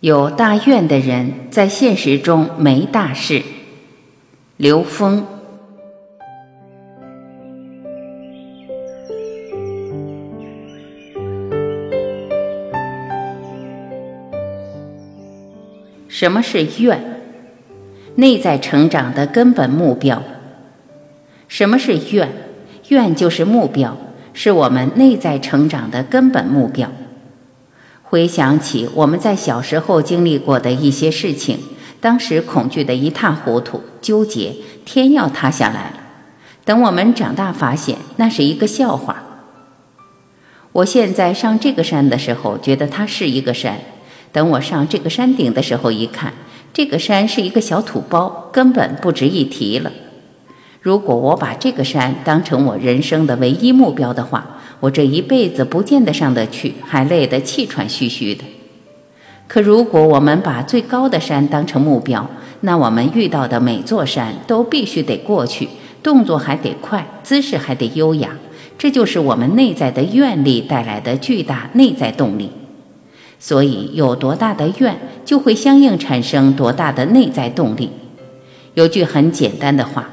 有大愿的人，在现实中没大事。刘峰。什么是愿？内在成长的根本目标。什么是愿？愿就是目标，是我们内在成长的根本目标。回想起我们在小时候经历过的一些事情，当时恐惧的一塌糊涂，纠结，天要塌下来了。等我们长大，发现那是一个笑话。我现在上这个山的时候，觉得它是一个山；等我上这个山顶的时候，一看，这个山是一个小土包，根本不值一提了。如果我把这个山当成我人生的唯一目标的话，我这一辈子不见得上得去，还累得气喘吁吁的。可如果我们把最高的山当成目标，那我们遇到的每座山都必须得过去，动作还得快，姿势还得优雅。这就是我们内在的愿力带来的巨大内在动力。所以，有多大的愿，就会相应产生多大的内在动力。有句很简单的话：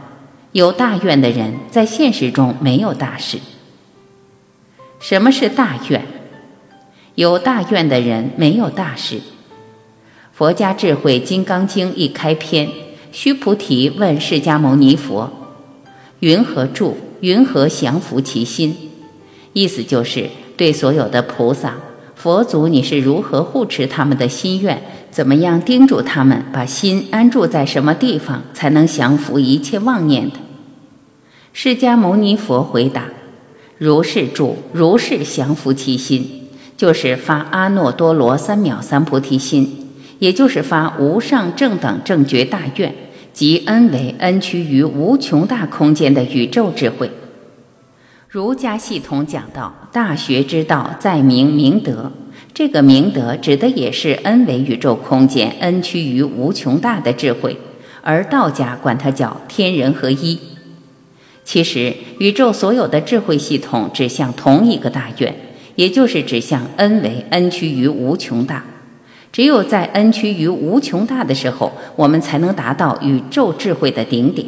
有大愿的人，在现实中没有大事。什么是大愿？有大愿的人没有大事。佛家智慧《金刚经》一开篇，须菩提问释迦牟尼佛：“云何住？云何降伏其心？”意思就是对所有的菩萨、佛祖，你是如何护持他们的心愿？怎么样叮嘱他们把心安住在什么地方，才能降服一切妄念的？释迦牟尼佛回答。如是住，如是降伏其心，就是发阿耨多罗三藐三菩提心，也就是发无上正等正觉大愿，即恩为恩趋于无穷大空间的宇宙智慧。儒家系统讲到，大学之道在明明德，这个明德指的也是恩为宇宙空间，恩趋于无穷大的智慧，而道家管它叫天人合一。其实，宇宙所有的智慧系统指向同一个大愿，也就是指向 n 为 n 趋于无穷大。只有在 n 趋于无穷大的时候，我们才能达到宇宙智慧的顶点。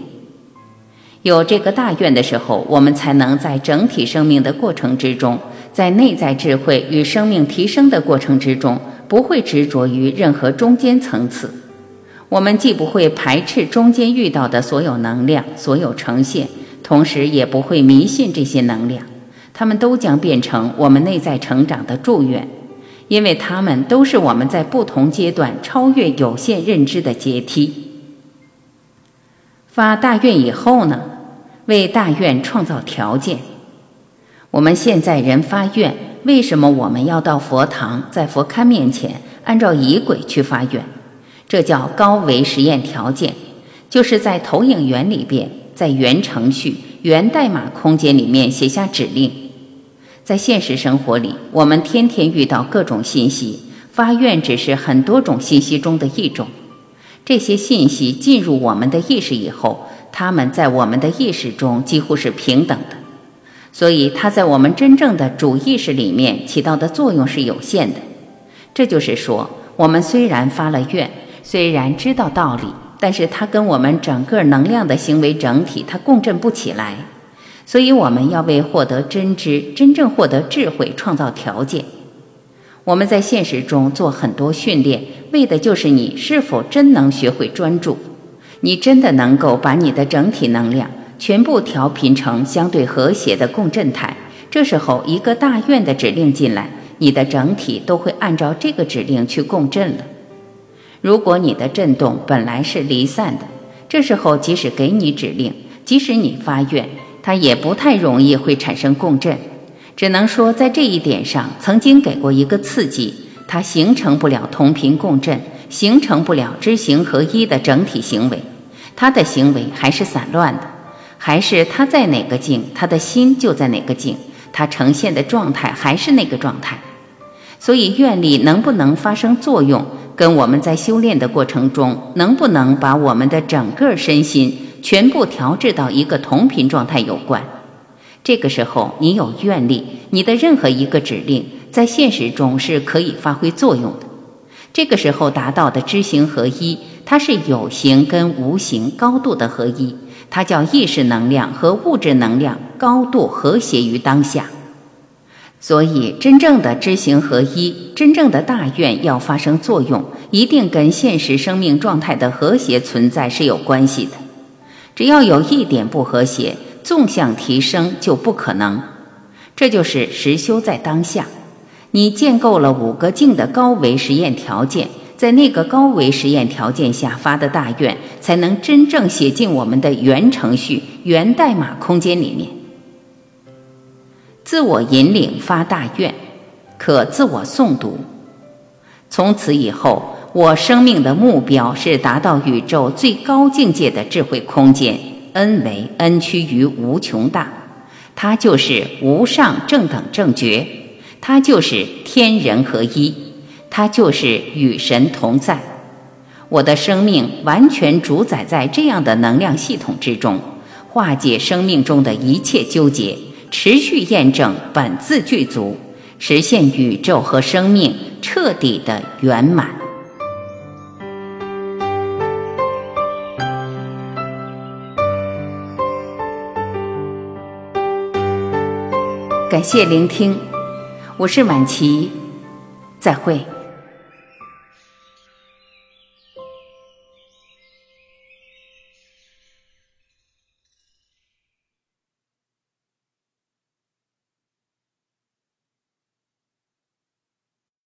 有这个大愿的时候，我们才能在整体生命的过程之中，在内在智慧与生命提升的过程之中，不会执着于任何中间层次。我们既不会排斥中间遇到的所有能量、所有呈现。同时也不会迷信这些能量，他们都将变成我们内在成长的祝愿，因为它们都是我们在不同阶段超越有限认知的阶梯。发大愿以后呢，为大愿创造条件。我们现在人发愿，为什么我们要到佛堂，在佛龛面前按照仪轨去发愿？这叫高维实验条件，就是在投影源里边。在原程序、源代码空间里面写下指令。在现实生活里，我们天天遇到各种信息，发愿只是很多种信息中的一种。这些信息进入我们的意识以后，它们在我们的意识中几乎是平等的，所以它在我们真正的主意识里面起到的作用是有限的。这就是说，我们虽然发了愿，虽然知道道理。但是它跟我们整个能量的行为整体，它共振不起来，所以我们要为获得真知、真正获得智慧创造条件。我们在现实中做很多训练，为的就是你是否真能学会专注，你真的能够把你的整体能量全部调频成相对和谐的共振态。这时候，一个大愿的指令进来，你的整体都会按照这个指令去共振了。如果你的振动本来是离散的，这时候即使给你指令，即使你发愿，它也不太容易会产生共振。只能说在这一点上曾经给过一个刺激，它形成不了同频共振，形成不了知行合一的整体行为，它的行为还是散乱的，还是它在哪个境，他的心就在哪个境，它呈现的状态还是那个状态。所以愿力能不能发生作用？跟我们在修炼的过程中，能不能把我们的整个身心全部调制到一个同频状态有关。这个时候，你有愿力，你的任何一个指令在现实中是可以发挥作用的。这个时候达到的知行合一，它是有形跟无形高度的合一，它叫意识能量和物质能量高度和谐于当下。所以，真正的知行合一，真正的大愿要发生作用，一定跟现实生命状态的和谐存在是有关系的。只要有一点不和谐，纵向提升就不可能。这就是实修在当下。你建构了五个境的高维实验条件，在那个高维实验条件下发的大愿，才能真正写进我们的原程序、源代码空间里面。自我引领发大愿，可自我诵读。从此以后，我生命的目标是达到宇宙最高境界的智慧空间，n 为 n 趋于无穷大，它就是无上正等正觉，它就是天人合一，它就是与神同在。我的生命完全主宰在这样的能量系统之中，化解生命中的一切纠结。持续验证本自具足，实现宇宙和生命彻底的圆满。感谢聆听，我是晚琪，再会。